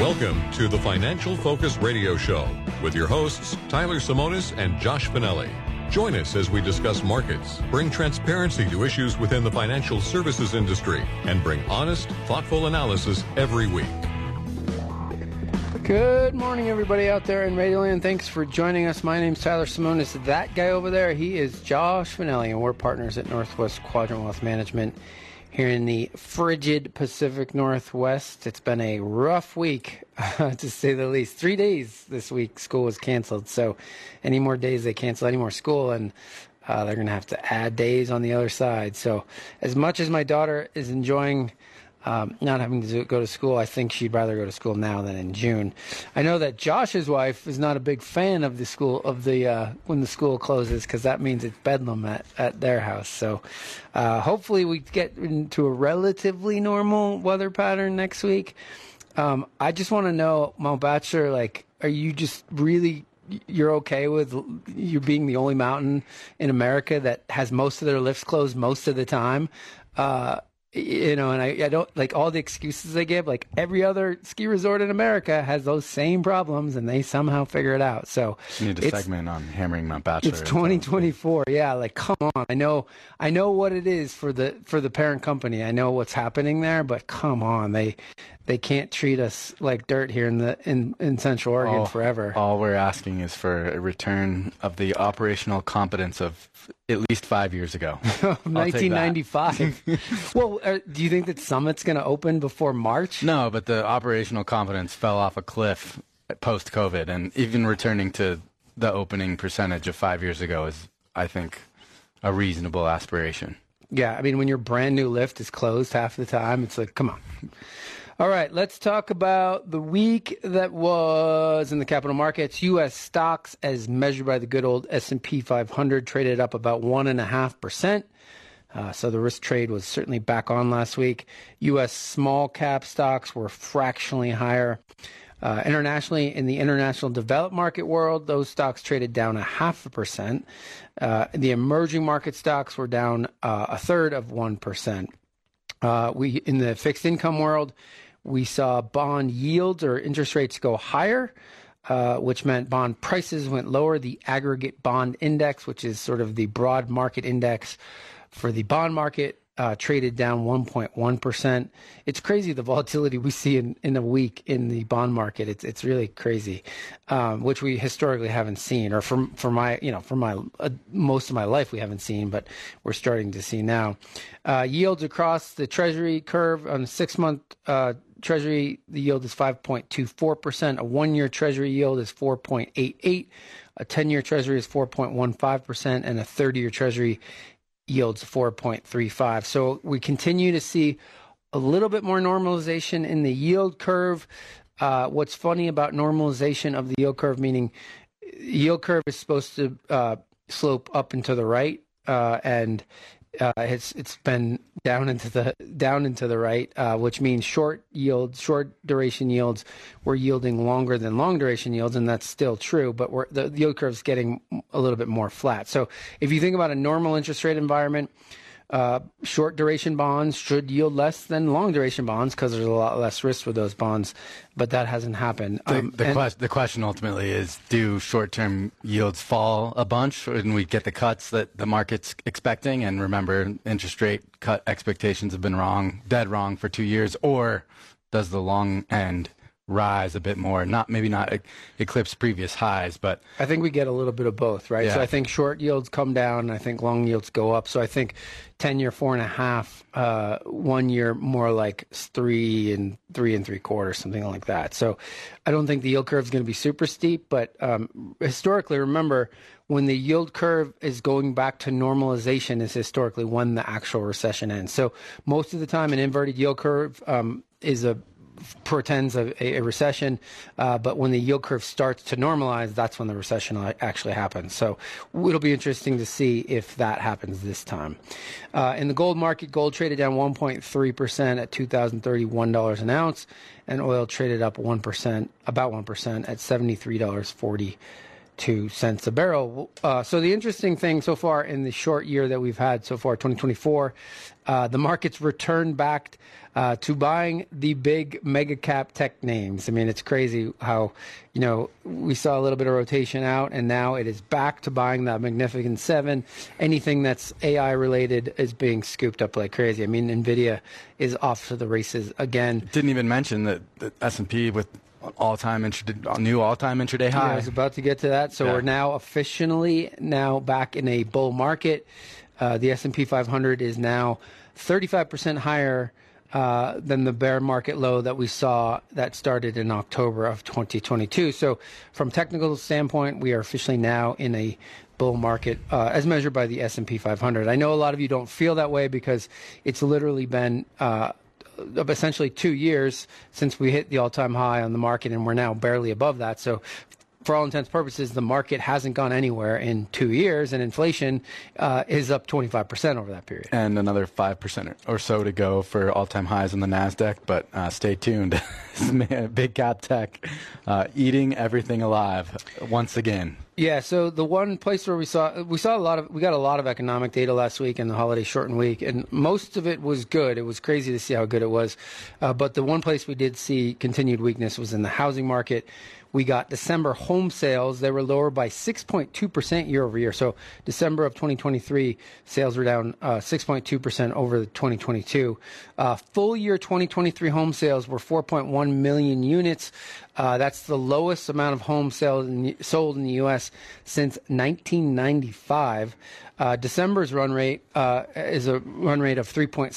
Welcome to the Financial Focus Radio Show with your hosts, Tyler Simonis and Josh Finelli. Join us as we discuss markets, bring transparency to issues within the financial services industry, and bring honest, thoughtful analysis every week. Good morning, everybody out there in Radioland. Thanks for joining us. My name's Tyler Simonis. That guy over there, he is Josh Finelli, and we're partners at Northwest Quadrant Wealth Management here in the frigid Pacific Northwest. It's been a rough week, to say the least. Three days this week, school was canceled. So, any more days they cancel any more school, and uh, they're going to have to add days on the other side. So, as much as my daughter is enjoying um, not having to go to school. I think she'd rather go to school now than in June. I know that Josh's wife is not a big fan of the school of the uh, when the school closes because that means it's bedlam at, at their house. So uh, hopefully we get into a relatively normal weather pattern next week. Um, I just want to know, Mount Bachelor, like, are you just really you're okay with you being the only mountain in America that has most of their lifts closed most of the time? Uh, you know, and I, I don't like all the excuses they give. Like every other ski resort in America has those same problems, and they somehow figure it out. So you need a segment on hammering Mount Bachelor. It's 2024. Yeah, like come on. I know, I know what it is for the for the parent company. I know what's happening there, but come on, they they can't treat us like dirt here in the in, in Central Oregon all, forever. All we're asking is for a return of the operational competence of at least five years ago. 1995. well, uh, do you think that Summit's going to open before March? No, but the operational competence fell off a cliff post COVID, and even returning to the opening percentage of five years ago is, I think, a reasonable aspiration. Yeah, I mean, when your brand new lift is closed half the time, it's like, come on. All right, let's talk about the week that was in the capital markets. U.S. stocks, as measured by the good old S&P 500, traded up about one and a half percent. Uh, so the risk trade was certainly back on last week. U.S. small cap stocks were fractionally higher. Uh, internationally, in the international developed market world, those stocks traded down a half a percent. Uh, the emerging market stocks were down uh, a third of one percent. Uh, we in the fixed income world, we saw bond yields or interest rates go higher, uh, which meant bond prices went lower. The aggregate bond index, which is sort of the broad market index for the bond market, uh, traded down 1.1%. It's crazy the volatility we see in, in a week in the bond market. It's it's really crazy, um, which we historically haven't seen, or from for my you know for my uh, most of my life we haven't seen, but we're starting to see now. Uh, yields across the Treasury curve on six month uh, Treasury, the yield is 5.24%. A one year Treasury yield is 4.88. A 10 year Treasury is 4.15%. And a 30 year Treasury yields 4.35. So we continue to see a little bit more normalization in the yield curve. Uh, what's funny about normalization of the yield curve, meaning yield curve is supposed to uh, slope up and to the right, uh, and uh, it's it's been down into the down into the right, uh, which means short yields, short duration yields, we're yielding longer than long duration yields, and that's still true. But we're, the yield curve is getting a little bit more flat. So if you think about a normal interest rate environment, uh, short duration bonds should yield less than long duration bonds because there's a lot less risk with those bonds, but that hasn't happened. The, um, the, and, the question ultimately is do short term yields fall a bunch and we get the cuts that the market's expecting? And remember, interest rate cut expectations have been wrong, dead wrong for two years, or does the long end rise a bit more. Not maybe not eclipse previous highs, but I think we get a little bit of both, right? Yeah. So I think short yields come down, I think long yields go up. So I think ten year four and a half, uh, one year more like three and three and three quarters, something like that. So I don't think the yield curve is going to be super steep, but um, historically, remember when the yield curve is going back to normalization is historically when the actual recession ends. So most of the time, an inverted yield curve um, is a portends a, a recession, uh, but when the yield curve starts to normalize, that's when the recession actually happens. So it'll be interesting to see if that happens this time. Uh, in the gold market, gold traded down 1.3% at $2,031 an ounce, and oil traded up 1%, about 1% at $73.40 two cents a barrel. Uh, so the interesting thing so far in the short year that we've had so far, 2024, uh, the market's returned back uh, to buying the big mega cap tech names. I mean, it's crazy how you know we saw a little bit of rotation out, and now it is back to buying that Magnificent Seven. Anything that's AI related is being scooped up like crazy. I mean, Nvidia is off to the races again. Didn't even mention that the S and P with all-time intraday, new all-time intraday high. Yeah, I was about to get to that. So yeah. we're now officially now back in a bull market. Uh, the S&P 500 is now 35% higher uh, than the bear market low that we saw that started in October of 2022. So, from technical standpoint, we are officially now in a bull market uh, as measured by the S&P 500. I know a lot of you don't feel that way because it's literally been uh, essentially two years since we hit the all-time high on the market, and we're now barely above that. So for all intents and purposes, the market hasn't gone anywhere in two years, and inflation uh, is up 25% over that period. And another 5% or so to go for all time highs on the NASDAQ, but uh, stay tuned. Big cap tech uh, eating everything alive once again. Yeah, so the one place where we saw we saw a lot of we got a lot of economic data last week and the holiday shortened week, and most of it was good. It was crazy to see how good it was, uh, but the one place we did see continued weakness was in the housing market. We got December home sales. They were lower by 6.2% year over year. So December of 2023, sales were down uh, 6.2% over 2022. Uh, full year 2023 home sales were 4.1 million units. Uh, that's the lowest amount of homes sold in the U.S. since 1995. Uh, December's run rate uh, is a run rate of 3.7%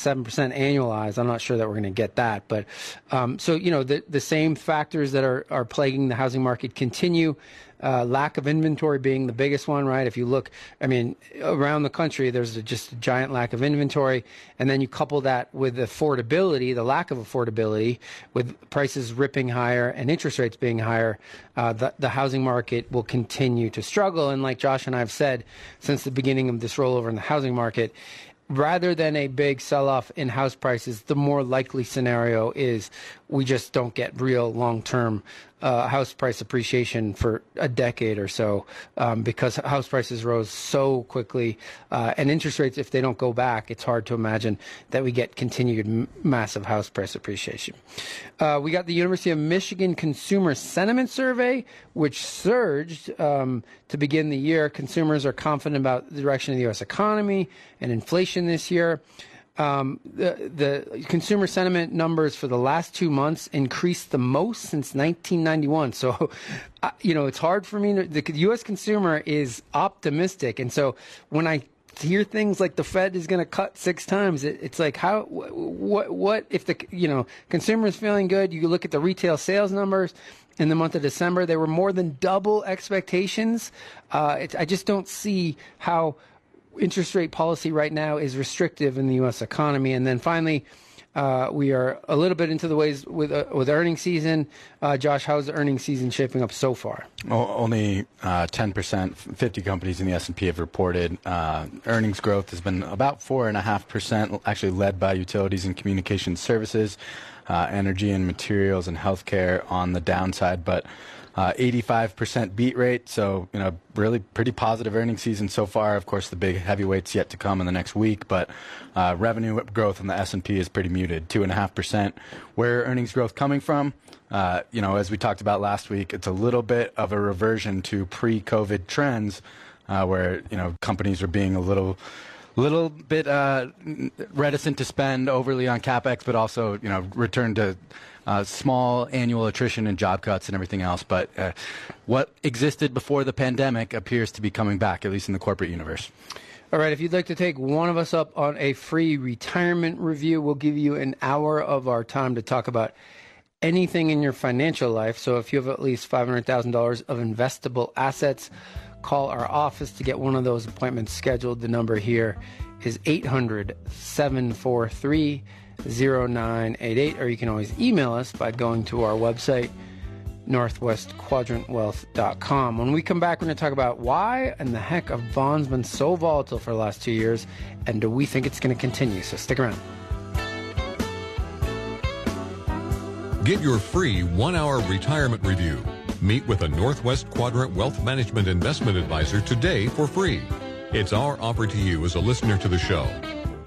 annualized. I'm not sure that we're going to get that. But um, so, you know, the, the same factors that are, are plaguing the housing market continue. Uh, lack of inventory being the biggest one, right? If you look, I mean, around the country, there's a, just a giant lack of inventory. And then you couple that with affordability, the lack of affordability, with prices ripping higher and interest rates being higher, uh, the, the housing market will continue to struggle. And like Josh and I have said since the beginning of this rollover in the housing market, rather than a big sell off in house prices, the more likely scenario is we just don't get real long term uh, house price appreciation for a decade or so um, because house prices rose so quickly uh, and interest rates if they don't go back it's hard to imagine that we get continued m- massive house price appreciation. Uh, we got the university of michigan consumer sentiment survey which surged um, to begin the year. Consumers are confident about the direction of the u.s economy and inflation this year um, the, the consumer sentiment numbers for the last two months increased the most since 1991. So, uh, you know, it's hard for me to, the U.S. consumer is optimistic. And so when I hear things like the Fed is going to cut six times, it, it's like, how, what, what, if the, you know, consumer is feeling good, you look at the retail sales numbers, in the month of December. They were more than double expectations. Uh, I just don't see how interest rate policy right now is restrictive in the U.S. economy. And then finally, uh, we are a little bit into the ways with uh, with earnings season. Uh, Josh, how's the earnings season shaping up so far? Only uh, ten percent, fifty companies in the S and P have reported uh, earnings growth has been about four and a half percent, actually led by utilities and communication services, uh, energy and materials and healthcare on the downside, but uh, 85% beat rate. So, you know, really pretty positive earnings season so far. Of course, the big heavyweights yet to come in the next week, but uh, revenue growth in the S&P is pretty muted, 2.5%. Where earnings growth coming from? Uh, you know, as we talked about last week, it's a little bit of a reversion to pre-COVID trends uh, where, you know, companies are being a little little bit uh, reticent to spend overly on capex, but also you know return to uh, small annual attrition and job cuts and everything else. But uh, what existed before the pandemic appears to be coming back, at least in the corporate universe. All right, if you'd like to take one of us up on a free retirement review, we'll give you an hour of our time to talk about anything in your financial life. So if you have at least $500,000 of investable assets, call our office to get one of those appointments scheduled. The number here is 800 743 0988, or you can always email us by going to our website, northwestquadrantwealth.com. When we come back, we're going to talk about why and the heck have bonds been so volatile for the last two years, and do we think it's going to continue? So stick around. Get your free one hour retirement review. Meet with a Northwest Quadrant Wealth Management Investment Advisor today for free. It's our offer to you as a listener to the show.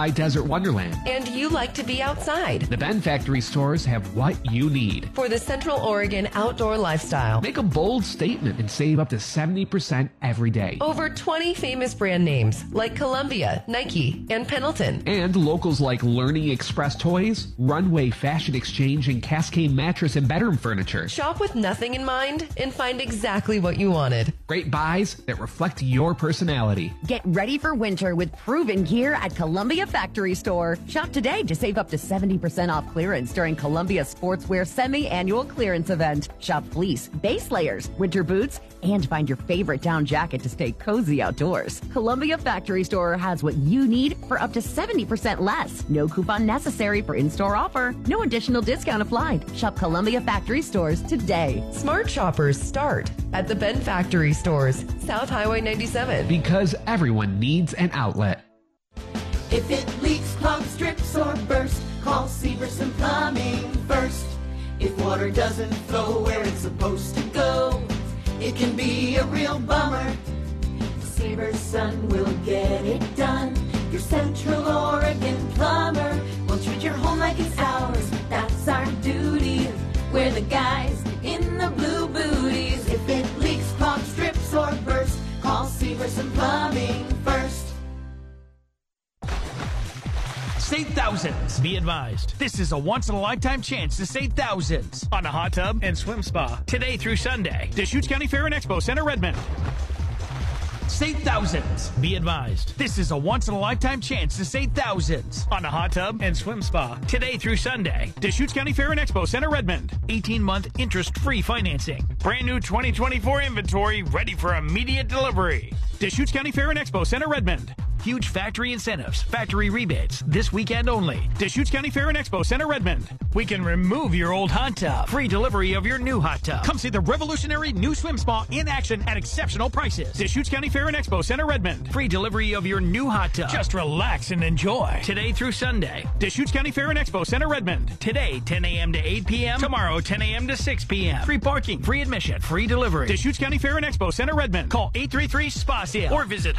High desert wonderland. And you like to be outside. The Bend Factory stores have what you need. For the Central Oregon outdoor lifestyle. Make a bold statement and save up to 70% every day. Over 20 famous brand names like Columbia, Nike, and Pendleton. And locals like Learning Express Toys, Runway Fashion Exchange, and Cascade Mattress and Bedroom Furniture. Shop with nothing in mind and find exactly what you wanted. Great buys that reflect your personality. Get ready for winter with proven gear at Columbia Factory Store. Shop today to save up to 70% off clearance during Columbia Sportswear semi-annual clearance event. Shop fleece, base layers, winter boots, and find your favorite down jacket to stay cozy outdoors. Columbia Factory Store has what you need for up to 70% less. No coupon necessary for in-store offer. No additional discount applied. Shop Columbia Factory Stores today. Smart shoppers start at the Bend Factory Stores, South Highway 97. Because everyone needs an outlet. If it leaks, clogs, drips, or bursts, call Severson Plumbing first. If water doesn't flow where it's supposed to go, it can be a real bummer. Severson will get it done. Your Central Oregon plumber will treat your home like it's ours. That's our duty. We're the guys in the blue booties. If it leaks, clogs, drips, or bursts, call Severson Plumbing first. Save thousands. Be advised. This is a once in a lifetime chance to save thousands on a hot tub and swim spa today through Sunday. Deschutes County Fair and Expo Center, Redmond. Save thousands. Be advised. This is a once in a lifetime chance to save thousands on a hot tub and swim spa today through Sunday. Deschutes County Fair and Expo Center, Redmond. 18 month interest free financing. Brand new 2024 inventory ready for immediate delivery. Deschutes County Fair and Expo Center, Redmond. Huge factory incentives, factory rebates, this weekend only. Deschutes County Fair and Expo Center, Redmond. We can remove your old hot tub. Free delivery of your new hot tub. Come see the revolutionary new swim spa in action at exceptional prices. Deschutes County Fair and Expo Center, Redmond. Free delivery of your new hot tub. Just relax and enjoy. Today through Sunday. Deschutes County Fair and Expo Center, Redmond. Today, 10 a.m. to 8 p.m. Tomorrow, 10 a.m. to 6 p.m. Free parking, free admission, free delivery. Deschutes County Fair and Expo Center, Redmond. Call 833 SPA Sale or visit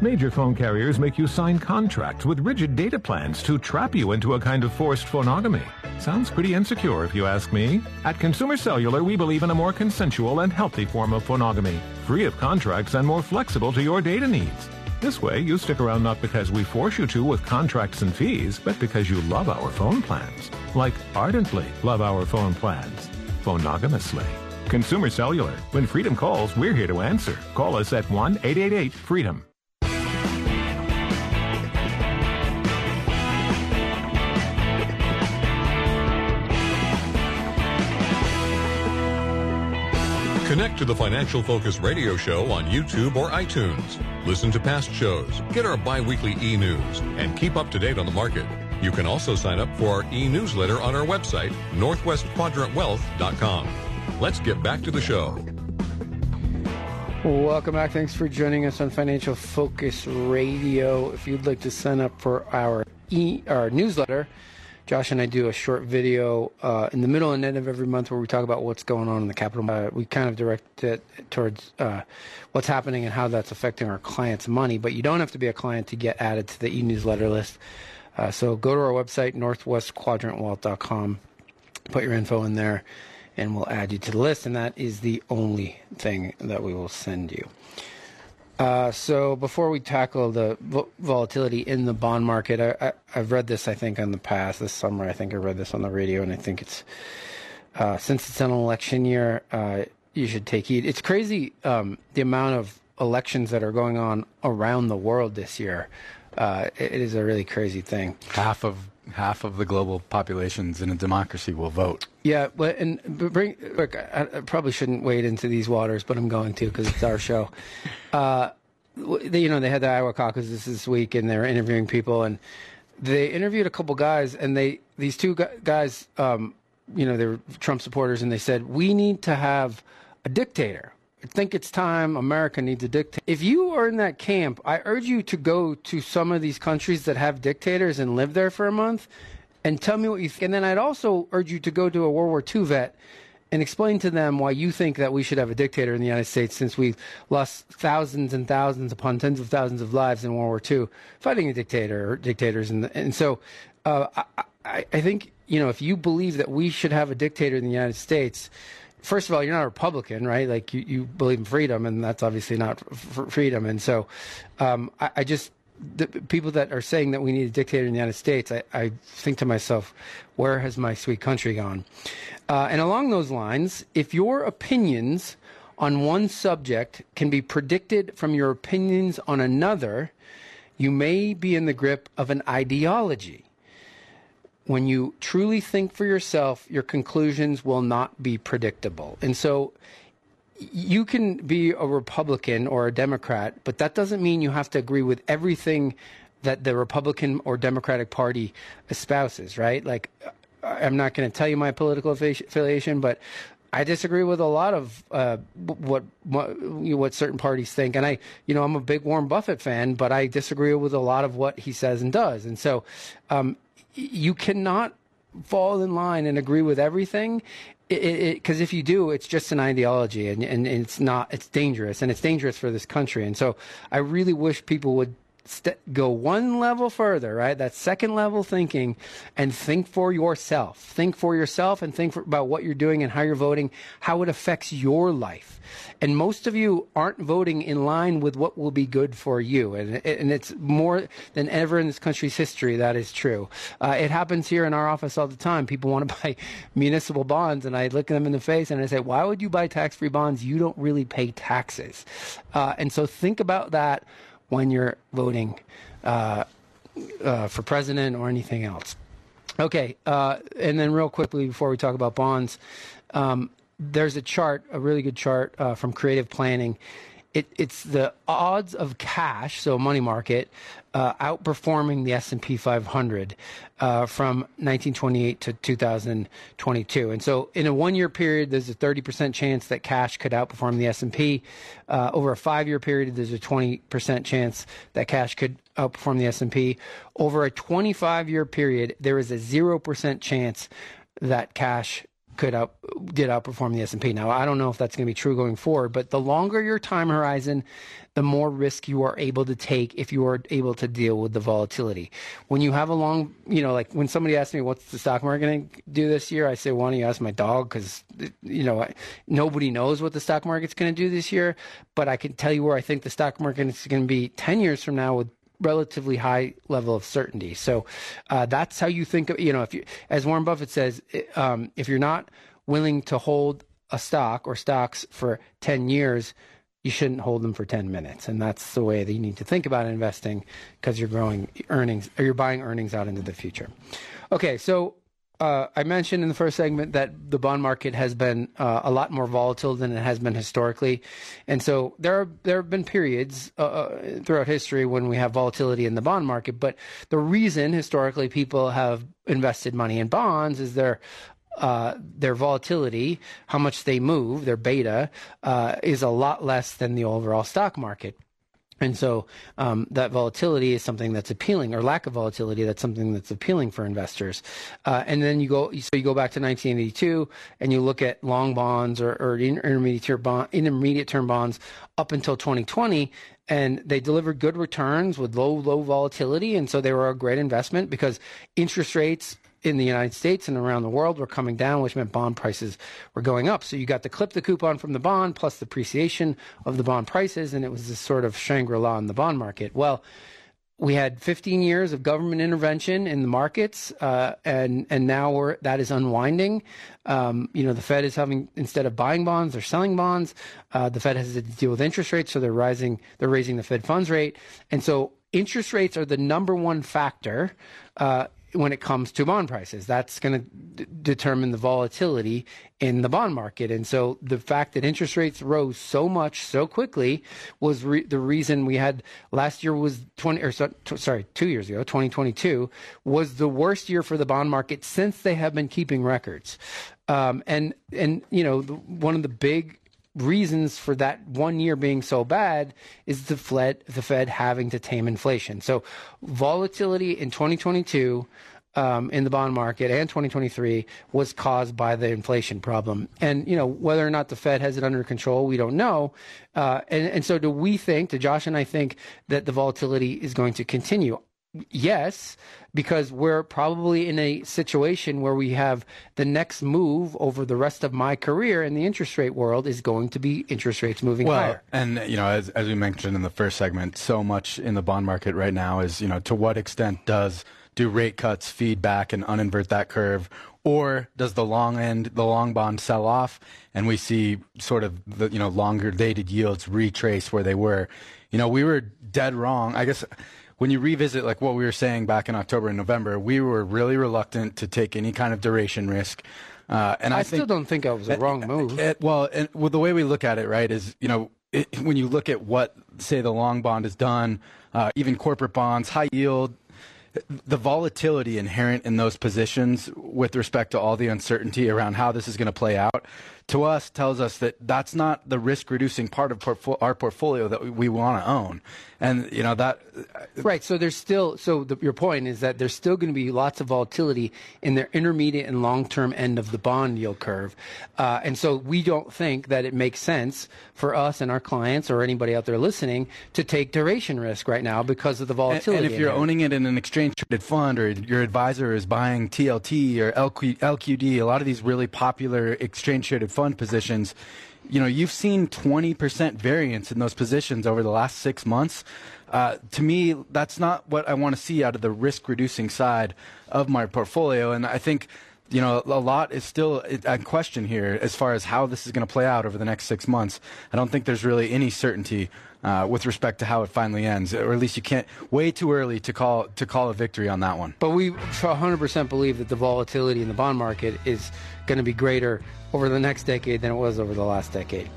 Major phone carriers make you sign contracts with rigid data plans to trap you into a kind of forced phonogamy. Sounds pretty insecure if you ask me. At Consumer Cellular, we believe in a more consensual and healthy form of phonogamy, free of contracts and more flexible to your data needs. This way, you stick around not because we force you to with contracts and fees, but because you love our phone plans. Like ardently love our phone plans. Phonogamously. Consumer Cellular. When freedom calls, we're here to answer. Call us at 1 888 freedom. Connect to the Financial Focus radio show on YouTube or iTunes. Listen to past shows, get our bi-weekly e-news, and keep up to date on the market. You can also sign up for our e-newsletter on our website, northwestquadrantwealth.com. Let's get back to the show. Welcome back. Thanks for joining us on Financial Focus Radio. If you'd like to sign up for our e our newsletter, Josh and I do a short video uh, in the middle and end of every month where we talk about what's going on in the capital. Uh, we kind of direct it towards uh, what's happening and how that's affecting our clients' money. But you don't have to be a client to get added to the e-newsletter list. Uh, so go to our website, northwestquadrantwealth.com, put your info in there, and we'll add you to the list. And that is the only thing that we will send you. Uh, so before we tackle the vo- volatility in the bond market, I, I've read this, I think, in the past, this summer. I think I read this on the radio, and I think it's uh, since it's an election year, uh, you should take heed. It's crazy um, the amount of elections that are going on around the world this year. Uh, it is a really crazy thing. Half of half of the global populations in a democracy will vote. Yeah, but and bring look. I, I probably shouldn't wade into these waters, but I'm going to because it's our show. Uh, they, you know, they had the Iowa caucuses this week, and they're interviewing people, and they interviewed a couple guys, and they these two guys, um, you know, they were Trump supporters, and they said we need to have a dictator. I think it's time America needs a dictator. If you are in that camp, I urge you to go to some of these countries that have dictators and live there for a month and tell me what you think. And then I'd also urge you to go to a World War II vet and explain to them why you think that we should have a dictator in the United States since we've lost thousands and thousands upon tens of thousands of lives in World War II fighting a dictator or dictators. And, and so uh, I, I think, you know, if you believe that we should have a dictator in the United States, first of all, you're not a Republican, right? Like you, you believe in freedom, and that's obviously not freedom. And so, um, I, I just the people that are saying that we need a dictator in the United States, I, I think to myself, where has my sweet country gone? Uh, and along those lines, if your opinions on one subject can be predicted from your opinions on another, you may be in the grip of an ideology. When you truly think for yourself, your conclusions will not be predictable. And so you can be a Republican or a Democrat, but that doesn't mean you have to agree with everything that the Republican or Democratic Party espouses, right? Like, I'm not going to tell you my political affiliation, but I disagree with a lot of uh, what what, what certain parties think, and I, you know, I'm a big Warren Buffett fan, but I disagree with a lot of what he says and does, and so um, you cannot fall in line and agree with everything because if you do, it's just an ideology, and, and it's not. It's dangerous, and it's dangerous for this country. And so, I really wish people would st- go one level further, right? That second level thinking, and think for yourself. Think for yourself, and think for, about what you're doing and how you're voting, how it affects your life. And most of you aren't voting in line with what will be good for you, and and it's more than ever in this country's history that is true. Uh, it happens here in our office all the time. People want to buy municipal bonds, and I look at them in the face and I say, "Why would you buy tax-free bonds? You don't really pay taxes." Uh, and so think about that when you're voting uh, uh, for president or anything else. Okay, uh, and then real quickly before we talk about bonds, um, there's a chart, a really good chart uh, from Creative Planning. It, it's the odds of cash, so money market, uh, outperforming the S&P 500 uh, from 1928 to 2022. And so, in a one-year period, there's a 30% chance that cash could outperform the S&P. Uh, over a five-year period, there's a 20% chance that cash could outperform the S&P. Over a 25-year period, there is a zero percent chance that cash could out did outperform the S&P. Now, I don't know if that's going to be true going forward, but the longer your time horizon, the more risk you are able to take if you are able to deal with the volatility. When you have a long, you know, like when somebody asks me what's the stock market going to do this year, I say, why don't you ask my dog? Because, you know, nobody knows what the stock market's going to do this year, but I can tell you where I think the stock market is going to be 10 years from now with relatively high level of certainty. So uh, that's how you think of, you know, if you, as Warren Buffett says, um, if you're not willing to hold a stock or stocks for 10 years, you shouldn't hold them for 10 minutes. And that's the way that you need to think about investing because you're growing earnings or you're buying earnings out into the future. Okay, so uh, I mentioned in the first segment that the bond market has been uh, a lot more volatile than it has been historically, and so there are there have been periods uh, throughout history when we have volatility in the bond market. But the reason historically people have invested money in bonds is their uh, their volatility, how much they move, their beta, uh, is a lot less than the overall stock market. And so um, that volatility is something that's appealing, or lack of volatility, that's something that's appealing for investors. Uh, and then you go, so you go back to 1982, and you look at long bonds or, or intermediate term bond, intermediate term bonds up until 2020, and they delivered good returns with low, low volatility, and so they were a great investment because interest rates in the United States and around the world were coming down, which meant bond prices were going up. So you got to clip the coupon from the bond plus the appreciation of the bond prices, and it was this sort of Shangri La in the bond market. Well, we had 15 years of government intervention in the markets, uh, and and now we're, that is unwinding. Um, you know, the Fed is having instead of buying bonds, they're selling bonds. Uh, the Fed has to deal with interest rates, so they're rising, they're raising the Fed funds rate, and so interest rates are the number one factor uh, when it comes to bond prices. That's going to d- determine the volatility in the bond market. And so the fact that interest rates rose so much so quickly was re- the reason we had last year was 20 or so, t- sorry, 2 years ago, 2022 was the worst year for the bond market since they have been keeping records. Um, and and you know, the, one of the big reasons for that one year being so bad is the Fed, the Fed having to tame inflation. So volatility in 2022 um, in the bond market and 2023 was caused by the inflation problem. And you know whether or not the Fed has it under control, we don't know. Uh, and, and so, do we think? Do Josh and I think that the volatility is going to continue? Yes, because we're probably in a situation where we have the next move over the rest of my career in the interest rate world is going to be interest rates moving well, higher. And you know, as as we mentioned in the first segment, so much in the bond market right now is you know to what extent does do rate cuts feed back and uninvert that curve, or does the long end, the long bond sell off, and we see sort of the you know longer dated yields retrace where they were? You know, we were dead wrong. I guess when you revisit like what we were saying back in October and November, we were really reluctant to take any kind of duration risk. Uh, and I, I still don't think it was a wrong move. It, well, and well, the way we look at it, right, is you know it, when you look at what say the long bond has done, uh, even corporate bonds, high yield, the volatility inherent in those positions with respect to all the uncertainty around how this is going to play out to us tells us that that's not the risk reducing part of portfo- our portfolio that we, we want to own. And you know that right so there's still so the, your point is that there's still going to be lots of volatility in their intermediate and long term end of the bond yield curve. Uh, and so we don't think that it makes sense for us and our clients or anybody out there listening to take duration risk right now because of the volatility and, and if you're owning it in an exchange traded fund or your advisor is buying TLT or LQ, LQD a lot of these really popular exchange traded fund positions you know, you've seen 20% variance in those positions over the last six months. Uh, to me, that's not what I want to see out of the risk reducing side of my portfolio. And I think, you know, a lot is still a question here as far as how this is going to play out over the next six months. I don't think there's really any certainty uh, with respect to how it finally ends, or at least you can't way too early to call to call a victory on that one. But we 100% believe that the volatility in the bond market is going to be greater over the next decade than it was over the last decade.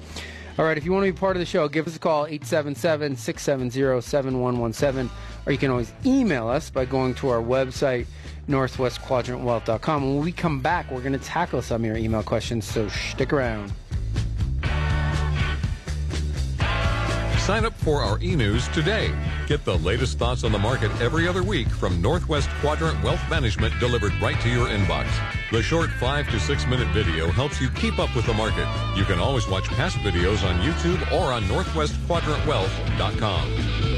All right, if you want to be part of the show, give us a call, 877 670 7117, or you can always email us by going to our website, northwestquadrantwealth.com. When we come back, we're going to tackle some of your email questions, so stick around. For our e-news today. Get the latest thoughts on the market every other week from Northwest Quadrant Wealth Management delivered right to your inbox. The short five to six minute video helps you keep up with the market. You can always watch past videos on YouTube or on northwestquadrantwealth.com.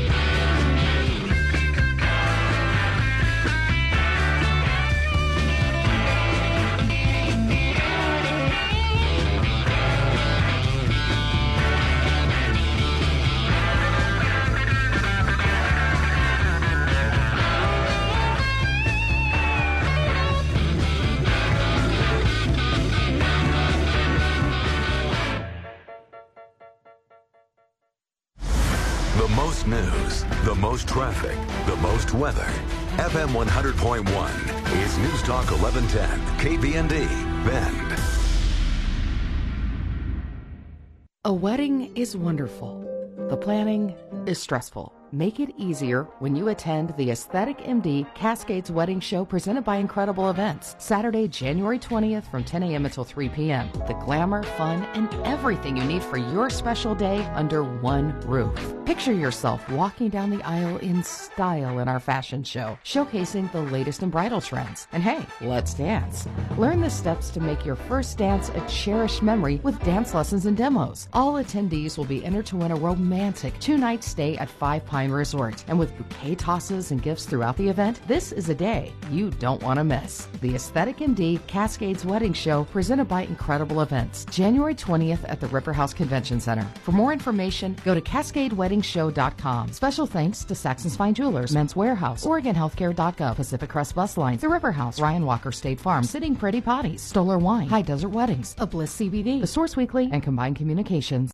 1010, KBND, Bend. A wedding is wonderful. The planning is stressful. Make it easier when you attend the Aesthetic MD Cascades Wedding Show presented by Incredible Events, Saturday, January 20th from 10 a.m. until 3 p.m. The glamour, fun, and everything you need for your special day under one roof. Picture yourself walking down the aisle in style in our fashion show, showcasing the latest in bridal trends. And hey, let's dance. Learn the steps to make your first dance a cherished memory with dance lessons and demos. All attendees will be entered to win a romantic two night stay at Five Pine Pine Resort. And with bouquet tosses and gifts throughout the event, this is a day you don't want to miss. The Aesthetic MD Cascades Wedding Show presented by Incredible Events, January 20th at the River House Convention Center. For more information, go to CascadeWeddingShow.com. Special thanks to Saxon's Fine Jewelers, Men's Wearhouse, OregonHealthcare.gov, Pacific Crest Bus Lines, The River House, Ryan Walker State Farm, Sitting Pretty Potties, Stoller Wine, High Desert Weddings, A Bliss CBD, The Source Weekly, and Combined Communications.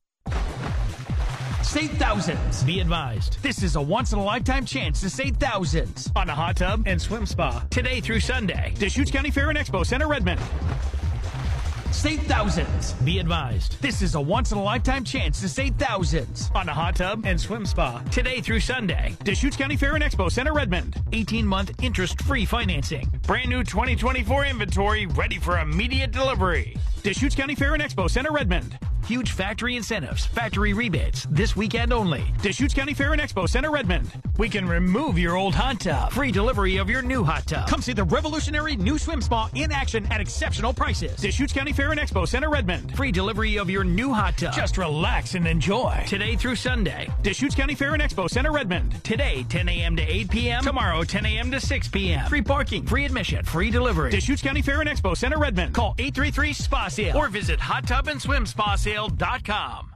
Save thousands. Be advised. This is a once in a lifetime chance to save thousands on a hot tub and swim spa today through Sunday. Deschutes County Fair and Expo Center, Redmond. Save thousands. Be advised. This is a once in a lifetime chance to save thousands on a hot tub and swim spa today through Sunday. Deschutes County Fair and Expo Center, Redmond. 18 month interest free financing. Brand new 2024 inventory ready for immediate delivery. Deschutes County Fair and Expo Center, Redmond. Huge factory incentives, factory rebates, this weekend only. Deschutes County Fair and Expo Center, Redmond. We can remove your old hot tub. Free delivery of your new hot tub. Come see the revolutionary new swim spa in action at exceptional prices. Deschutes County Fair and Expo Center, Redmond. Free delivery of your new hot tub. Just relax and enjoy. Today through Sunday. Deschutes County Fair and Expo Center, Redmond. Today, 10 a.m. to 8 p.m. Tomorrow, 10 a.m. to 6 p.m. Free parking, free admission, free delivery. Deschutes County Fair and Expo Center, Redmond. Call 833 SPA Sale or visit hottubandSwimSpaSale.com.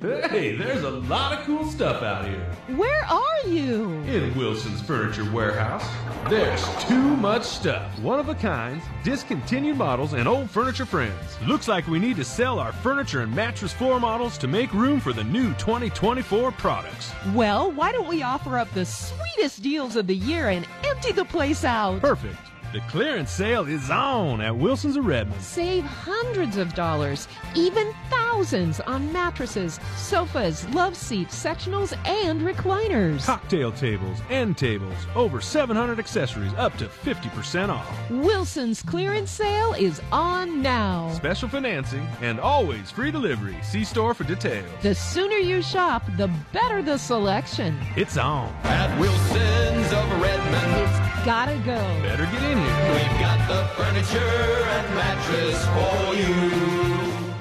Hey, there's a lot of cool stuff out here. Where are you? In Wilson's Furniture Warehouse, there's too much stuff. One of a kinds, discontinued models, and old furniture friends. Looks like we need to sell our furniture and mattress floor models to make room for the new 2024 products. Well, why don't we offer up the sweetest deals of the year and empty the place out? Perfect. The clearance sale is on at Wilson's of Redmond. Save hundreds of dollars, even thousands on mattresses, sofas, love seats, sectionals, and recliners. Cocktail tables, end tables, over 700 accessories, up to 50% off. Wilson's clearance sale is on now. Special financing and always free delivery. See store for details. The sooner you shop, the better the selection. It's on. At Wilson's of Redmond. It's gotta go. Better get in here. We've got the furniture and mattress for you.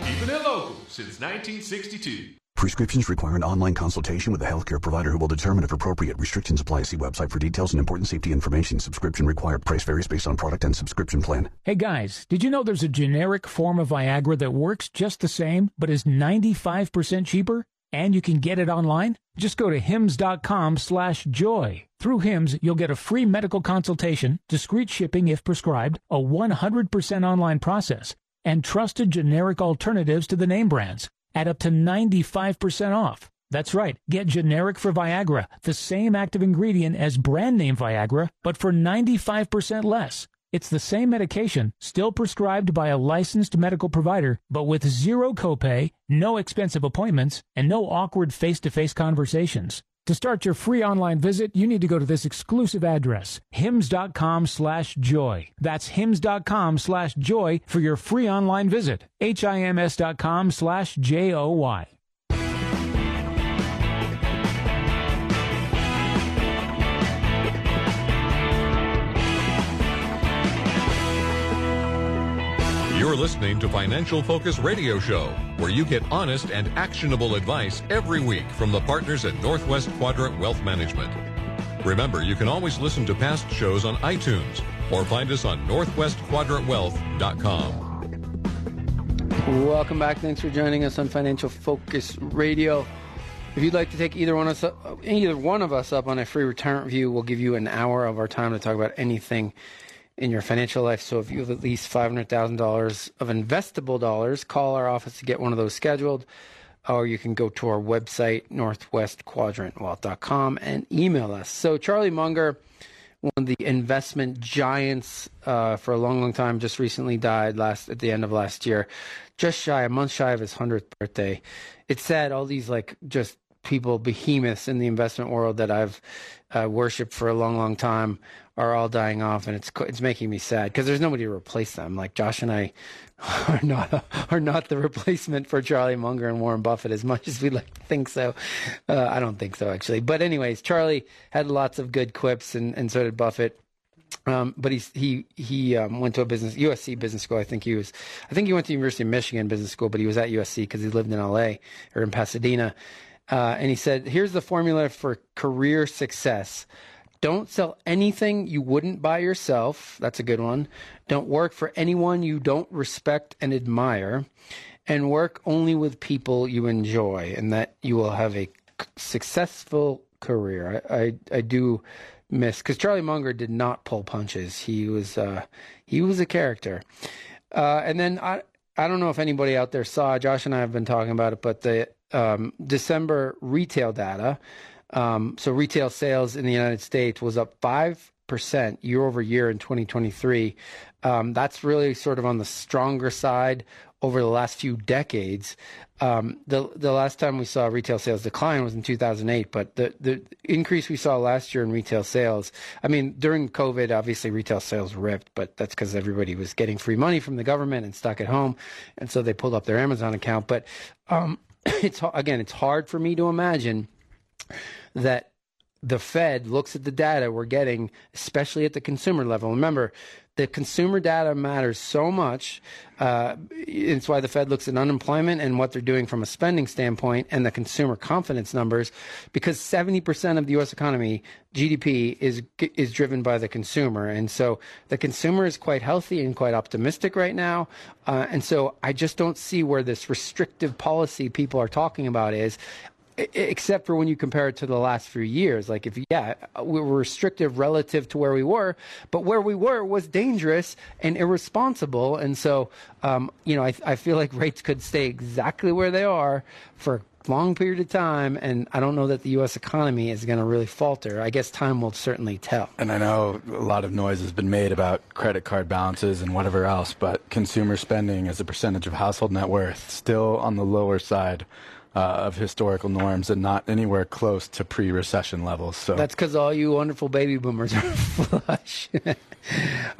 Keeping it local since 1962. Prescriptions require an online consultation with a healthcare provider who will determine if appropriate. Restrictions apply. See website for details and important safety information. Subscription required. Price varies based on product and subscription plan. Hey guys, did you know there's a generic form of Viagra that works just the same but is 95% cheaper? And you can get it online? Just go to hims.com slash joy. Through Hims, you'll get a free medical consultation, discreet shipping if prescribed, a 100% online process, and trusted generic alternatives to the name brands at up to 95% off. That's right. Get generic for Viagra, the same active ingredient as brand name Viagra, but for 95% less. It's the same medication, still prescribed by a licensed medical provider, but with zero copay, no expensive appointments, and no awkward face-to-face conversations. To start your free online visit, you need to go to this exclusive address, hims.com slash joy. That's hims.com slash joy for your free online visit. H-I-M-S.com slash J-O-Y. You're listening to Financial Focus Radio Show, where you get honest and actionable advice every week from the partners at Northwest Quadrant Wealth Management. Remember, you can always listen to past shows on iTunes or find us on northwestquadrantwealth.com. Welcome back. Thanks for joining us on Financial Focus Radio. If you'd like to take either one of us up, either one of us up on a free retirement review, we'll give you an hour of our time to talk about anything in your financial life. So if you have at least $500,000 of investable dollars, call our office to get one of those scheduled. Or you can go to our website, northwestquadrantwealth.com, and email us. So Charlie Munger, one of the investment giants uh, for a long, long time, just recently died last at the end of last year, just shy, a month shy of his 100th birthday. It's sad, all these like just people, behemoths in the investment world that I've uh, worshipped for a long, long time are all dying off, and it's it's making me sad because there's nobody to replace them. Like Josh and I are not are not the replacement for Charlie Munger and Warren Buffett as much as we'd like to think so. Uh, I don't think so actually, but anyways, Charlie had lots of good quips, and and so did Buffett. Um, but he's, he he um, went to a business USC business school. I think he was I think he went to University of Michigan business school, but he was at USC because he lived in LA or in Pasadena. Uh, and he said, here's the formula for career success. Don't sell anything you wouldn't buy yourself. That's a good one. Don't work for anyone you don't respect and admire. And work only with people you enjoy, and that you will have a successful career. I, I, I do miss because Charlie Munger did not pull punches. He was uh, he was a character. Uh, and then I I don't know if anybody out there saw. Josh and I have been talking about it, but the um, December retail data. Um, so retail sales in the United States was up five percent year over year in 2023. Um, that's really sort of on the stronger side over the last few decades. Um, the the last time we saw retail sales decline was in 2008, but the the increase we saw last year in retail sales, I mean, during COVID, obviously retail sales ripped, but that's because everybody was getting free money from the government and stuck at home, and so they pulled up their Amazon account. But um, it's again, it's hard for me to imagine that the Fed looks at the data we're getting, especially at the consumer level. Remember, the consumer data matters so much. Uh, it's why the Fed looks at unemployment and what they're doing from a spending standpoint and the consumer confidence numbers, because 70% of the U.S. economy, GDP, is is driven by the consumer, and so the consumer is quite healthy and quite optimistic right now. Uh, and so I just don't see where this restrictive policy people are talking about is except for when you compare it to the last few years. Like, if, yeah, we were restrictive relative to where we were, but where we were was dangerous and irresponsible. And so, um, you know, I, I feel like rates could stay exactly where they are for a long period of time. And I don't know that the U.S. economy is going to really falter. I guess time will certainly tell. And I know a lot of noise has been made about credit card balances and whatever else, but consumer spending as a percentage of household net worth still on the lower side uh, of historical norms and not anywhere close to pre-recession levels. So that's because all you wonderful baby boomers are flush.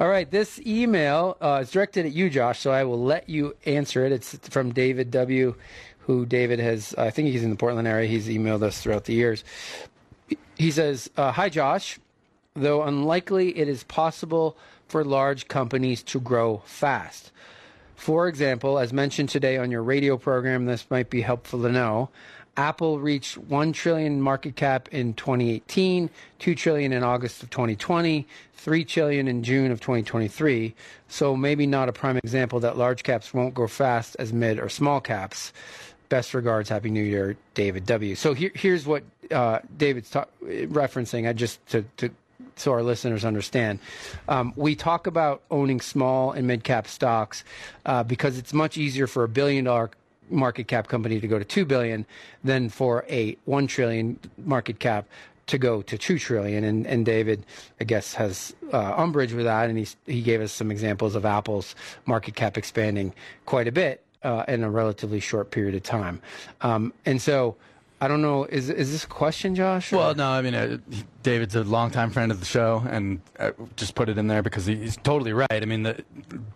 all right, this email uh, is directed at you, Josh. So I will let you answer it. It's from David W. Who David has? I think he's in the Portland area. He's emailed us throughout the years. He says, uh, "Hi, Josh. Though unlikely, it is possible for large companies to grow fast." For example, as mentioned today on your radio program, this might be helpful to know. Apple reached 1 trillion market cap in 2018, 2 trillion in August of 2020, 3 trillion in June of 2023. So maybe not a prime example that large caps won't grow fast as mid or small caps. Best regards, Happy New Year, David W. So here, here's what uh, David's ta- referencing. I just to, to so our listeners understand. Um, we talk about owning small and mid cap stocks uh, because it's much easier for a billion dollar market cap company to go to 2 billion than for a 1 trillion market cap to go to 2 trillion and, and david i guess has uh, umbrage with that and he, he gave us some examples of apple's market cap expanding quite a bit uh, in a relatively short period of time um, and so I don't know. Is is this a question, Josh? Or? Well, no. I mean, uh, David's a longtime friend of the show, and uh, just put it in there because he's totally right. I mean, the,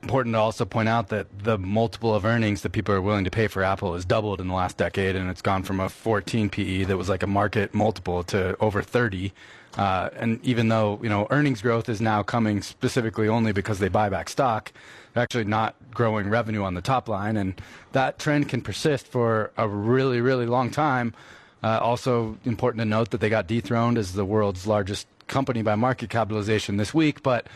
important to also point out that the multiple of earnings that people are willing to pay for Apple has doubled in the last decade, and it's gone from a 14 PE that was like a market multiple to over 30. Uh, and even though you know earnings growth is now coming specifically only because they buy back stock, actually not growing revenue on the top line, and that trend can persist for a really, really long time. Uh, also important to note that they got dethroned as the world's largest company by market capitalization this week, but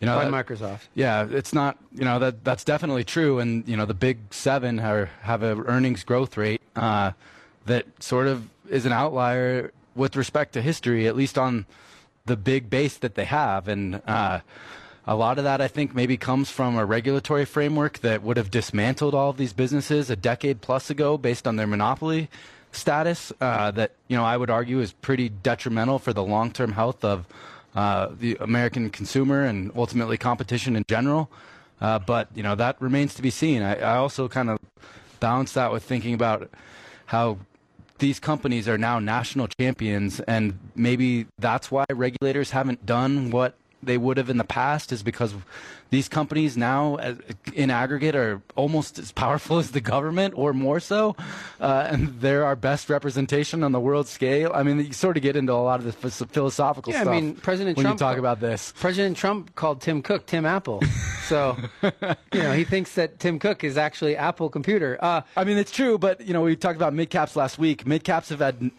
you know, by that, Microsoft. Yeah, it's not. You know that that's definitely true, and you know the big seven are, have a earnings growth rate uh, that sort of is an outlier with respect to history, at least on the big base that they have, and uh, a lot of that I think maybe comes from a regulatory framework that would have dismantled all of these businesses a decade plus ago based on their monopoly status uh, that you know I would argue is pretty detrimental for the long-term health of uh, the American consumer and ultimately competition in general. Uh, but you know that remains to be seen. I, I also kind of balance that with thinking about how these companies are now national champions, and maybe that's why regulators haven't done what they would have in the past is because these companies now, in aggregate, are almost as powerful as the government, or more so, uh, and they're our best representation on the world scale. I mean, you sort of get into a lot of the philosophical yeah, stuff. I mean, President when Trump you talk about this. President Trump called Tim Cook Tim Apple. So, you know, he thinks that Tim Cook is actually Apple Computer. Uh, I mean, it's true, but you know, we talked about mid caps last week. Mid caps have had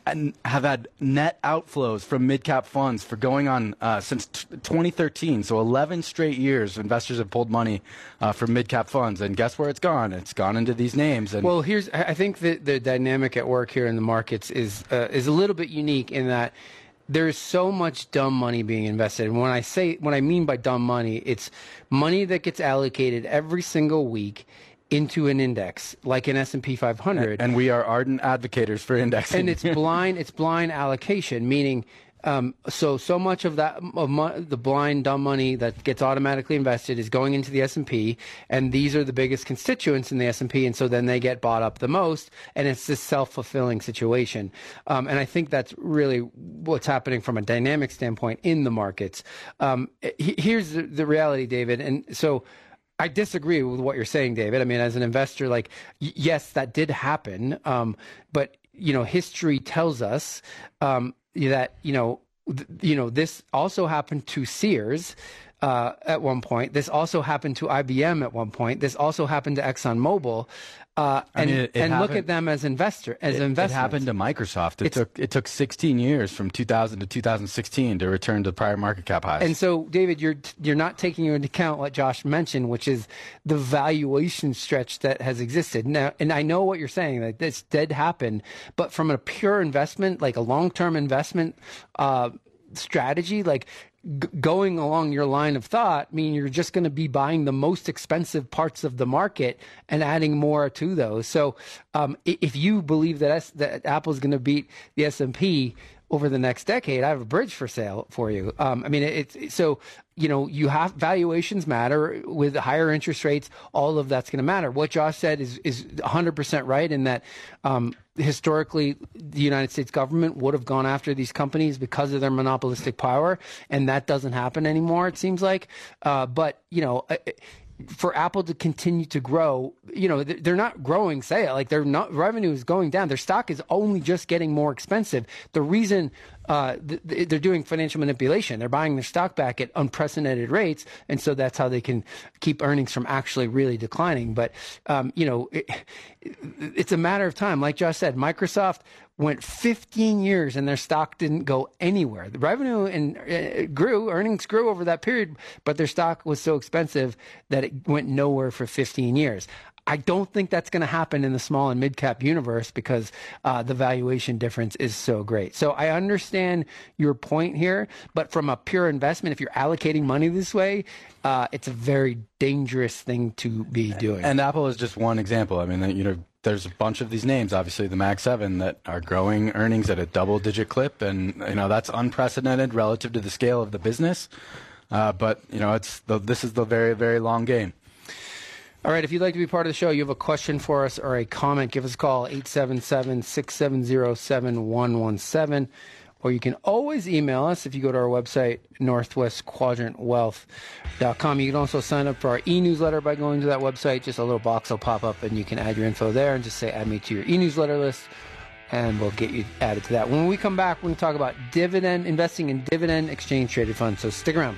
have had net outflows from mid cap funds for going on uh, since t- 2013. So 11 straight years, investors have pulled money uh, from mid cap funds, and guess where it's gone? It's gone into these names. And well, here's I think that the dynamic at work here in the markets is uh, is a little bit unique in that there's so much dumb money being invested. And when I say, what I mean by dumb money, it's money that gets allocated every single week into an index like an S&P 500 and we are ardent advocates for indexing and it's blind it's blind allocation meaning um, so so much of that of mo- the blind dumb money that gets automatically invested is going into the S&P and these are the biggest constituents in the S&P and so then they get bought up the most and it's this self-fulfilling situation um, and I think that's really what's happening from a dynamic standpoint in the markets um, here's the, the reality David and so I disagree with what you're saying, David. I mean, as an investor, like, y- yes, that did happen. Um, but, you know, history tells us um, that you know you know this also happened to Sears uh, at one point. This also happened to IBM at one point. This also happened to ExxonMobil. Uh, and mean, it, it and happened, look at them as investor as it, investors. It happened to Microsoft. It it's, took it took 16 years from 2000 to 2016 to return to prior market cap highs. And so, David, you're you're not taking into account what Josh mentioned, which is the valuation stretch that has existed now. And I know what you're saying that this did happen, but from a pure investment, like a long term investment. Uh, strategy like g- going along your line of thought mean you're just going to be buying the most expensive parts of the market and adding more to those. So um, if you believe that, S- that Apple's going to beat the S&P over the next decade, I have a bridge for sale for you. Um, I mean, it's it, so you know you have valuations matter with higher interest rates. All of that's going to matter. What Josh said is is 100 percent right in that um, historically the United States government would have gone after these companies because of their monopolistic power, and that doesn't happen anymore. It seems like, uh, but you know for Apple to continue to grow, you know, they're not growing sale. Like they're not, revenue is going down. Their stock is only just getting more expensive. The reason uh, th- they're doing financial manipulation, they're buying their stock back at unprecedented rates, and so that's how they can keep earnings from actually really declining. But um, you know, it, it's a matter of time. Like Josh said, Microsoft went 15 years and their stock didn't go anywhere. The revenue and uh, grew, earnings grew over that period, but their stock was so expensive that it went nowhere for 15 years. I don't think that's going to happen in the small and mid cap universe because uh, the valuation difference is so great. So I understand your point here, but from a pure investment, if you're allocating money this way, uh, it's a very dangerous thing to be doing. And Apple is just one example. I mean, you know, there's a bunch of these names, obviously the Mag 7, that are growing earnings at a double digit clip. And, you know, that's unprecedented relative to the scale of the business. Uh, but, you know, it's the, this is the very, very long game. All right, if you'd like to be part of the show, you have a question for us or a comment, give us a call, 877 670 7117. Or you can always email us if you go to our website, northwestquadrantwealth.com. You can also sign up for our e newsletter by going to that website. Just a little box will pop up and you can add your info there and just say, add me to your e newsletter list, and we'll get you added to that. When we come back, we're going to talk about dividend, investing in dividend exchange traded funds. So stick around.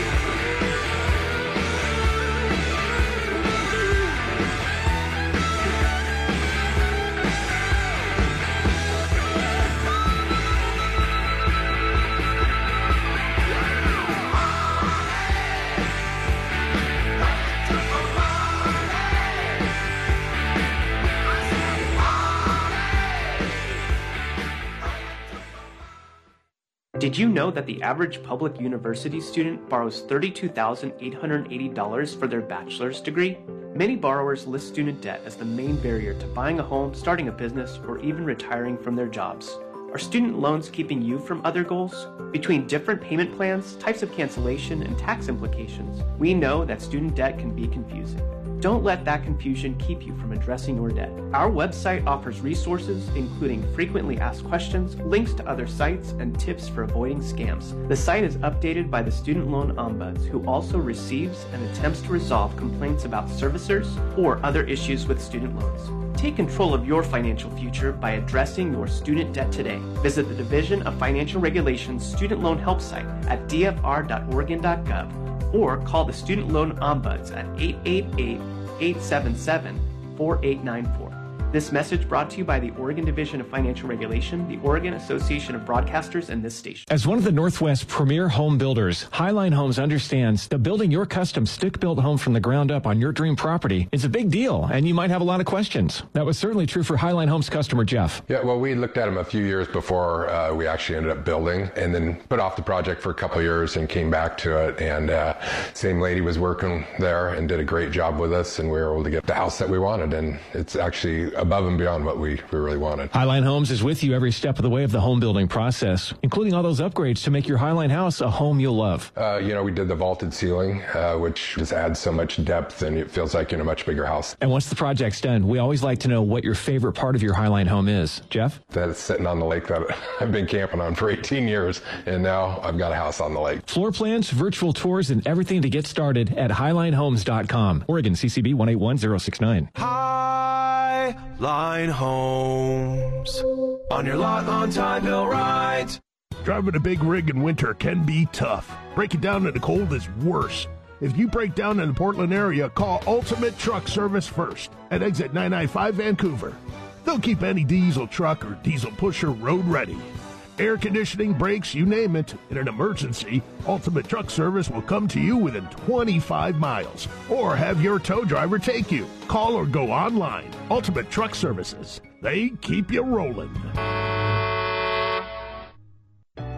Did you know that the average public university student borrows $32,880 for their bachelor's degree? Many borrowers list student debt as the main barrier to buying a home, starting a business, or even retiring from their jobs. Are student loans keeping you from other goals? Between different payment plans, types of cancellation, and tax implications, we know that student debt can be confusing. Don't let that confusion keep you from addressing your debt. Our website offers resources, including frequently asked questions, links to other sites, and tips for avoiding scams. The site is updated by the Student Loan Ombuds, who also receives and attempts to resolve complaints about servicers or other issues with student loans. Take control of your financial future by addressing your student debt today. Visit the Division of Financial Regulations Student Loan Help site at dfr.oregon.gov or call the Student Loan Ombuds at 888 877 4894. This message brought to you by the Oregon Division of Financial Regulation, the Oregon Association of Broadcasters, and this station. As one of the Northwest's premier home builders, Highline Homes understands that building your custom stick-built home from the ground up on your dream property is a big deal, and you might have a lot of questions. That was certainly true for Highline Homes customer Jeff. Yeah, well, we looked at them a few years before uh, we actually ended up building, and then put off the project for a couple years and came back to it. And uh, same lady was working there and did a great job with us, and we were able to get the house that we wanted. And it's actually above and beyond what we, we really wanted. Highline Homes is with you every step of the way of the home building process, including all those upgrades to make your Highline house a home you'll love. Uh, you know, we did the vaulted ceiling, uh, which just adds so much depth and it feels like you're in a much bigger house. And once the project's done, we always like to know what your favorite part of your Highline home is. Jeff? That it's sitting on the lake that I've been camping on for 18 years, and now I've got a house on the lake. Floor plans, virtual tours, and everything to get started at HighlineHomes.com. Oregon CCB 181069. Highline Homes. On your lot, on time, built right. Driving a big rig in winter can be tough. Breaking down in the cold is worse. If you break down in the Portland area, call Ultimate Truck Service first at exit 995 Vancouver. They'll keep any diesel truck or diesel pusher road ready. Air conditioning, brakes, you name it. In an emergency, Ultimate Truck Service will come to you within 25 miles or have your tow driver take you. Call or go online. Ultimate Truck Services. They keep you rolling.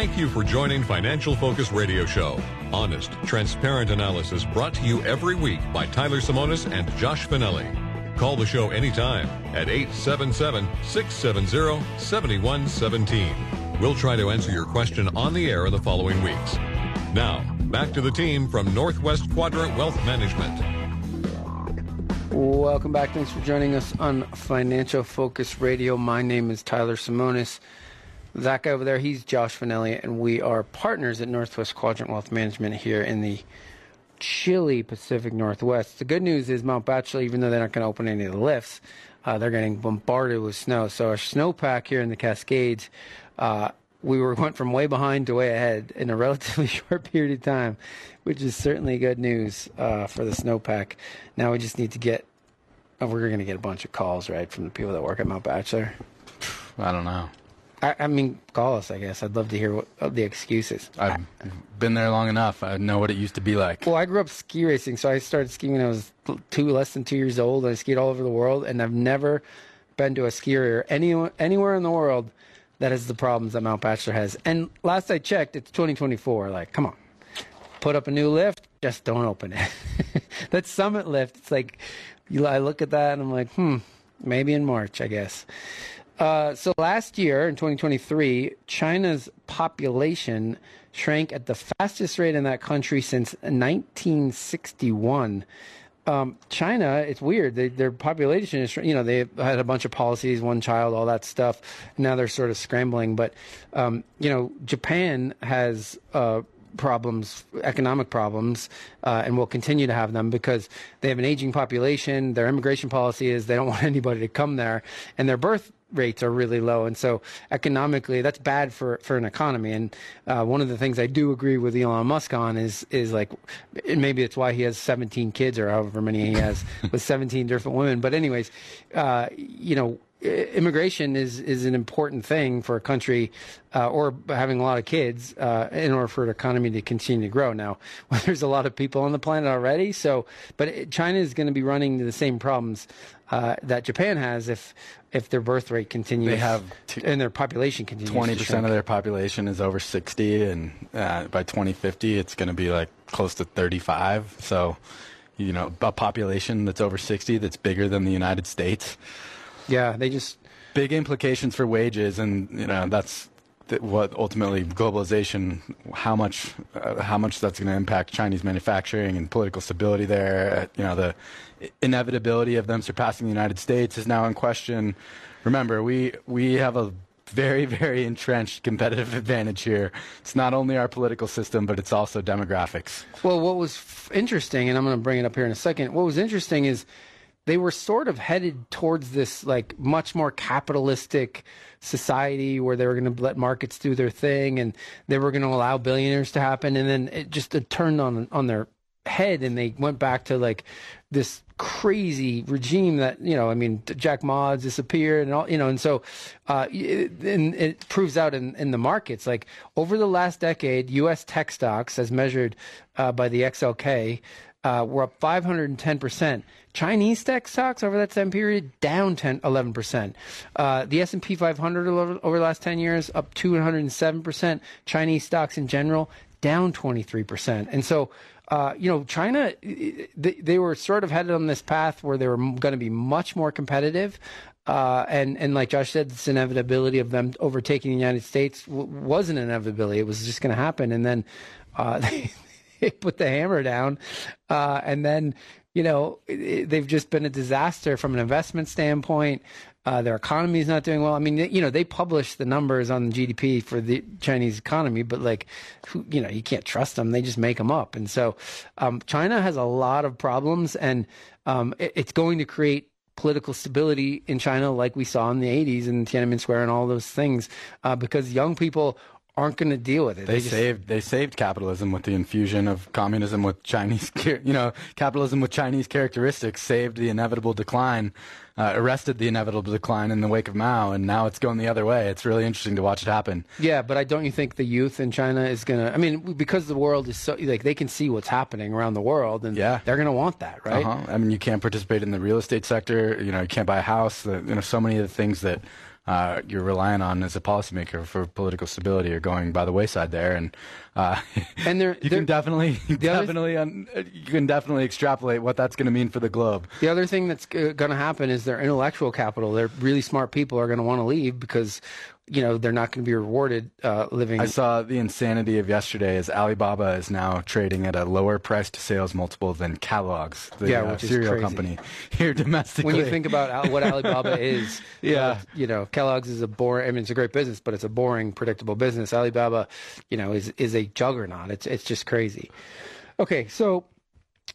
Thank you for joining Financial Focus Radio Show. Honest, transparent analysis brought to you every week by Tyler Simonis and Josh Finelli. Call the show anytime at 877 670 7117. We'll try to answer your question on the air in the following weeks. Now, back to the team from Northwest Quadrant Wealth Management. Welcome back. Thanks for joining us on Financial Focus Radio. My name is Tyler Simonis. Guy over there, he's Josh Finelli, and we are partners at Northwest Quadrant Wealth Management here in the chilly Pacific Northwest. The good news is Mount Bachelor, even though they're not going to open any of the lifts, uh, they're getting bombarded with snow. So our snowpack here in the Cascades, uh, we were went from way behind to way ahead in a relatively short period of time, which is certainly good news uh, for the snowpack. Now we just need to get. Oh, we're going to get a bunch of calls, right, from the people that work at Mount Bachelor. I don't know. I, I, mean, call us. I guess I'd love to hear what, uh, the excuses. I've been there long enough. I know what it used to be like. Well, I grew up ski racing, so I started skiing when I was two, less than two years old. I skied all over the world, and I've never been to a ski area any, anywhere in the world that has the problems that Mount Bachelor has. And last I checked, it's 2024. Like, come on, put up a new lift, just don't open it. that summit lift, it's like, you, I look at that and I'm like, hmm, maybe in March, I guess. Uh, so last year in 2023, China's population shrank at the fastest rate in that country since 1961. Um, China, it's weird. They, their population is, you know, they had a bunch of policies, one child, all that stuff. Now they're sort of scrambling. But, um, you know, Japan has uh, problems, economic problems, uh, and will continue to have them because they have an aging population. Their immigration policy is they don't want anybody to come there, and their birth rates are really low, and so economically, that's bad for, for an economy. And uh, one of the things I do agree with Elon Musk on is is like, maybe it's why he has 17 kids or however many he has with 17 different women. But anyways, uh, you know, immigration is is an important thing for a country uh, or having a lot of kids uh, in order for an economy to continue to grow. Now, well, there's a lot of people on the planet already, so but it, China is going to be running into the same problems uh, that Japan has if if their birth rate continues. They have and their population continues. Twenty percent of their population is over sixty, and uh, by 2050, it's going to be like close to 35. So, you know, a population that's over 60 that's bigger than the United States. Yeah, they just big implications for wages, and you know that's what ultimately globalization, how much, uh, how much that's going to impact Chinese manufacturing and political stability there. Uh, you know, the inevitability of them surpassing the United States is now in question. Remember, we we have a very, very entrenched competitive advantage here. It's not only our political system, but it's also demographics. Well, what was f- interesting, and I'm going to bring it up here in a second. What was interesting is they were sort of headed towards this like much more capitalistic society where they were going to let markets do their thing and they were going to allow billionaires to happen. And then it just it turned on on their head and they went back to like this crazy regime that you know i mean jack ma disappeared and all you know and so uh it, and it proves out in, in the markets. Like over the last decade us tech stocks as measured uh, by the xlk uh, were up 510%. Chinese tech stocks over that same period down 10, 11%. Uh, the S&P 500 over, the last 10 years up 207%. Chinese stocks in general down 23%. And so, uh, you know, China, they, they were sort of headed on this path where they were going to be much more competitive. Uh, and and like Josh said, this inevitability of them overtaking the United States w- was an inevitability. It was just going to happen. And then uh, they, put the hammer down, uh, and then you know it, they've just been a disaster from an investment standpoint. Uh, their economy is not doing well. I mean, you know, they publish the numbers on GDP for the Chinese economy, but like, who, you know, you can't trust them. They just make them up. And so, um, China has a lot of problems, and um, it, it's going to create political stability in China, like we saw in the 80s in Tiananmen Square and all those things, uh, because young people aren't going to deal with it. They, They just- saved they saved capitalism with the infusion of communism with Chinese, you know, capitalism with Chinese characteristics saved the inevitable decline, uh, arrested the inevitable decline in the wake of Mao, and now it's going the other way. It's really interesting to watch it happen. Yeah, but I don't you think the youth in China is gonna? I mean, because the world is so like they can see what's happening around the world, and Yeah. they're gonna want that, right? Uh-huh. I mean, you can't participate in the real estate sector. You know, you can't buy a house. The, you know, so many of the things that uh, you're relying on as a policymaker for political stability are going by the wayside there, and uh, and there you can definitely definitely un, you can definitely extrapolate what that's going to mean for the globe. The other thing that's going to happen is their intellectual capital. Their really smart people are going to want to leave because you know they're not going to be rewarded uh, living. I saw the insanity of yesterday is Alibaba is now trading at a lower price to sales multiple than Kellogg's, the Yeah, uh, cereal company here domestically. when you think about Al- what Alibaba is, Yeah. uh, you know, Kellogg's is a boring. I mean, it's a great business, but it's a boring, predictable business. Alibaba, you know, is is a juggernaut. It's it's just crazy. Okay, so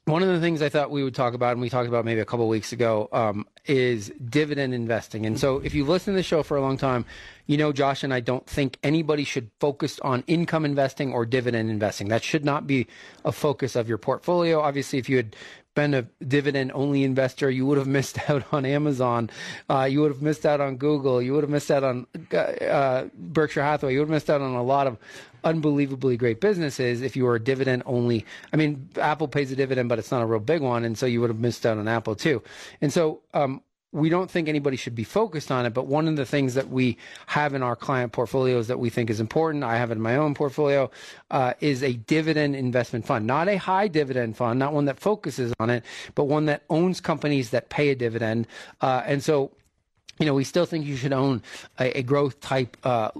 one of the things I thought we would talk about, and we talked about maybe a couple weeks ago, um, is dividend investing. And so, if you've listened to the show for a long time, you know Josh and I don't think anybody should focus on income investing or dividend investing. That should not be a focus of your portfolio. Obviously, if you had been a dividend only investor, you would have missed out on Amazon. Uh, you would have missed out on Google. You would have missed out on uh, Berkshire Hathaway. You would have missed out on a lot of unbelievably great businesses if you were a dividend only. I mean, Apple pays a dividend, but it's not a real big one. And so you would have missed out on Apple too. And so, um, we don't think anybody should be focused on it, but one of the things that we have in our client portfolios that we think is important, I have in my own portfolio, uh, is a dividend investment fund. Not a high dividend fund, not one that focuses on it, but one that owns companies that pay a dividend. Uh, and so you know, we still think you should own a, a growth type uh,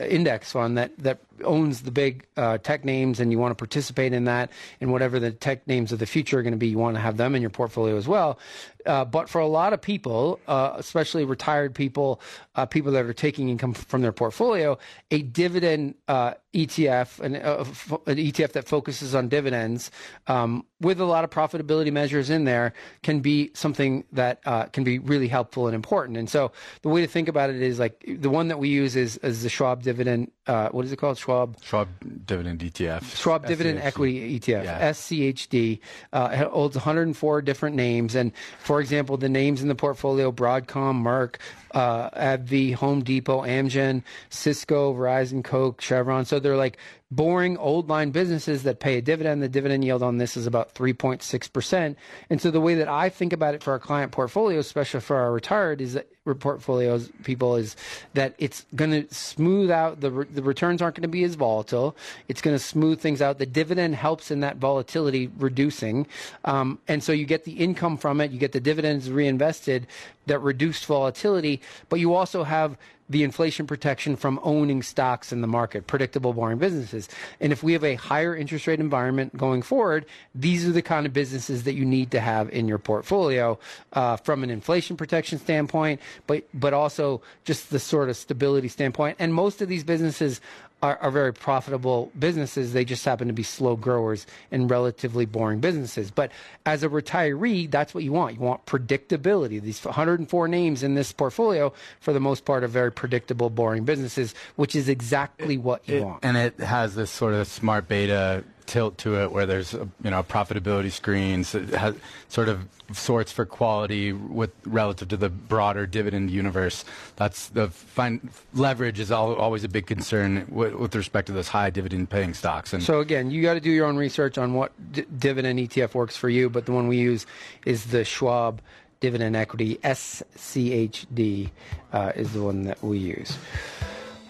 index fund that, that owns the big uh, tech names and you want to participate in that and whatever the tech names of the future are going to be, you want to have them in your portfolio as well. Uh, but for a lot of people, uh, especially retired people, uh, people that are taking income from their portfolio, a dividend uh, ETF, an, uh, f- an ETF that focuses on dividends um, with a lot of profitability measures in there, can be something that can be really helpful and important. And so the way to think about it is like the one that we use is, is the Schwab dividend uh, what is it called? Schwab. Schwab dividend ETF. Schwab dividend SCHD. equity ETF, Yeah. SCHD, uh, holds 104 different names. And for example, the names in the portfolio Broadcom, Merck, uh, AbbVie, Home Depot, Amgen, Cisco, Verizon, Coke, Chevron. So they're like boring old line businesses that pay a dividend. The dividend yield on this is about 3.6%. And so the way that I think about it for our client portfolios, especially for our retired, is that portfolios people is that it's going to smooth out the re- the returns aren't going to be as volatile. It's going to smooth things out. The dividend helps in that volatility reducing, um, and so you get the income from it. You get the dividends reinvested that reduced volatility, but you also have the inflation protection from owning stocks in the market, predictable, boring businesses. And if we have a higher interest rate environment going forward, these are the kind of businesses that you need to have in your portfolio uh, from an inflation protection standpoint, but but also just the sort of stability standpoint. And most of these businesses are, are very profitable businesses. They just happen to be slow growers and relatively boring businesses. But as a retiree, that's what you want. You want predictability. These 104 names in this portfolio, for the most part, are very predictable, boring businesses, which is exactly what you It- want. and it has this sort of smart beta tilt to it where there's uh, you know profitability screens has sort of sorts for quality with relative to the broader dividend universe that's the fine leverage is al always a big concern with, with respect to those high dividend paying stocks and So again, you got to do your own research on what d- dividend ETF works for you. But the one we use is the Schwab Dividend Equity SCHD uh, is the one that we use.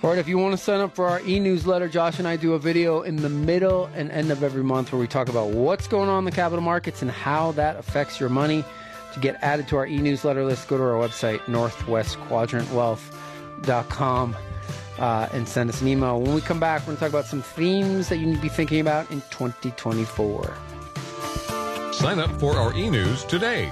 All right, if you want to sign up for our e-newsletter, Josh and I do a video in the middle and end of every month where we talk about what's going on in the capital markets and how that affects your money. To get added to our e-newsletter list, go to our website, northwestquadrantwealth.com, uh, and send us an email. When we come back, we're going to talk about some themes that you need to be thinking about in 2024. Sign up for our e-news today.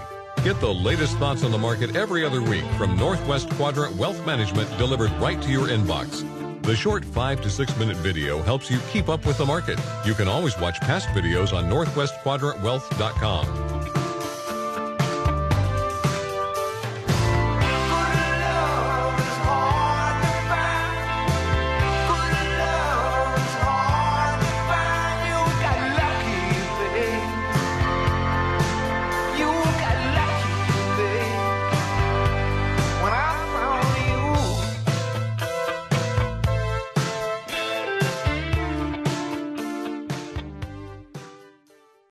Get the latest thoughts on the market every other week from Northwest Quadrant Wealth Management delivered right to your inbox. The short 5 to 6 minute video helps you keep up with the market. You can always watch past videos on northwestquadrantwealth.com.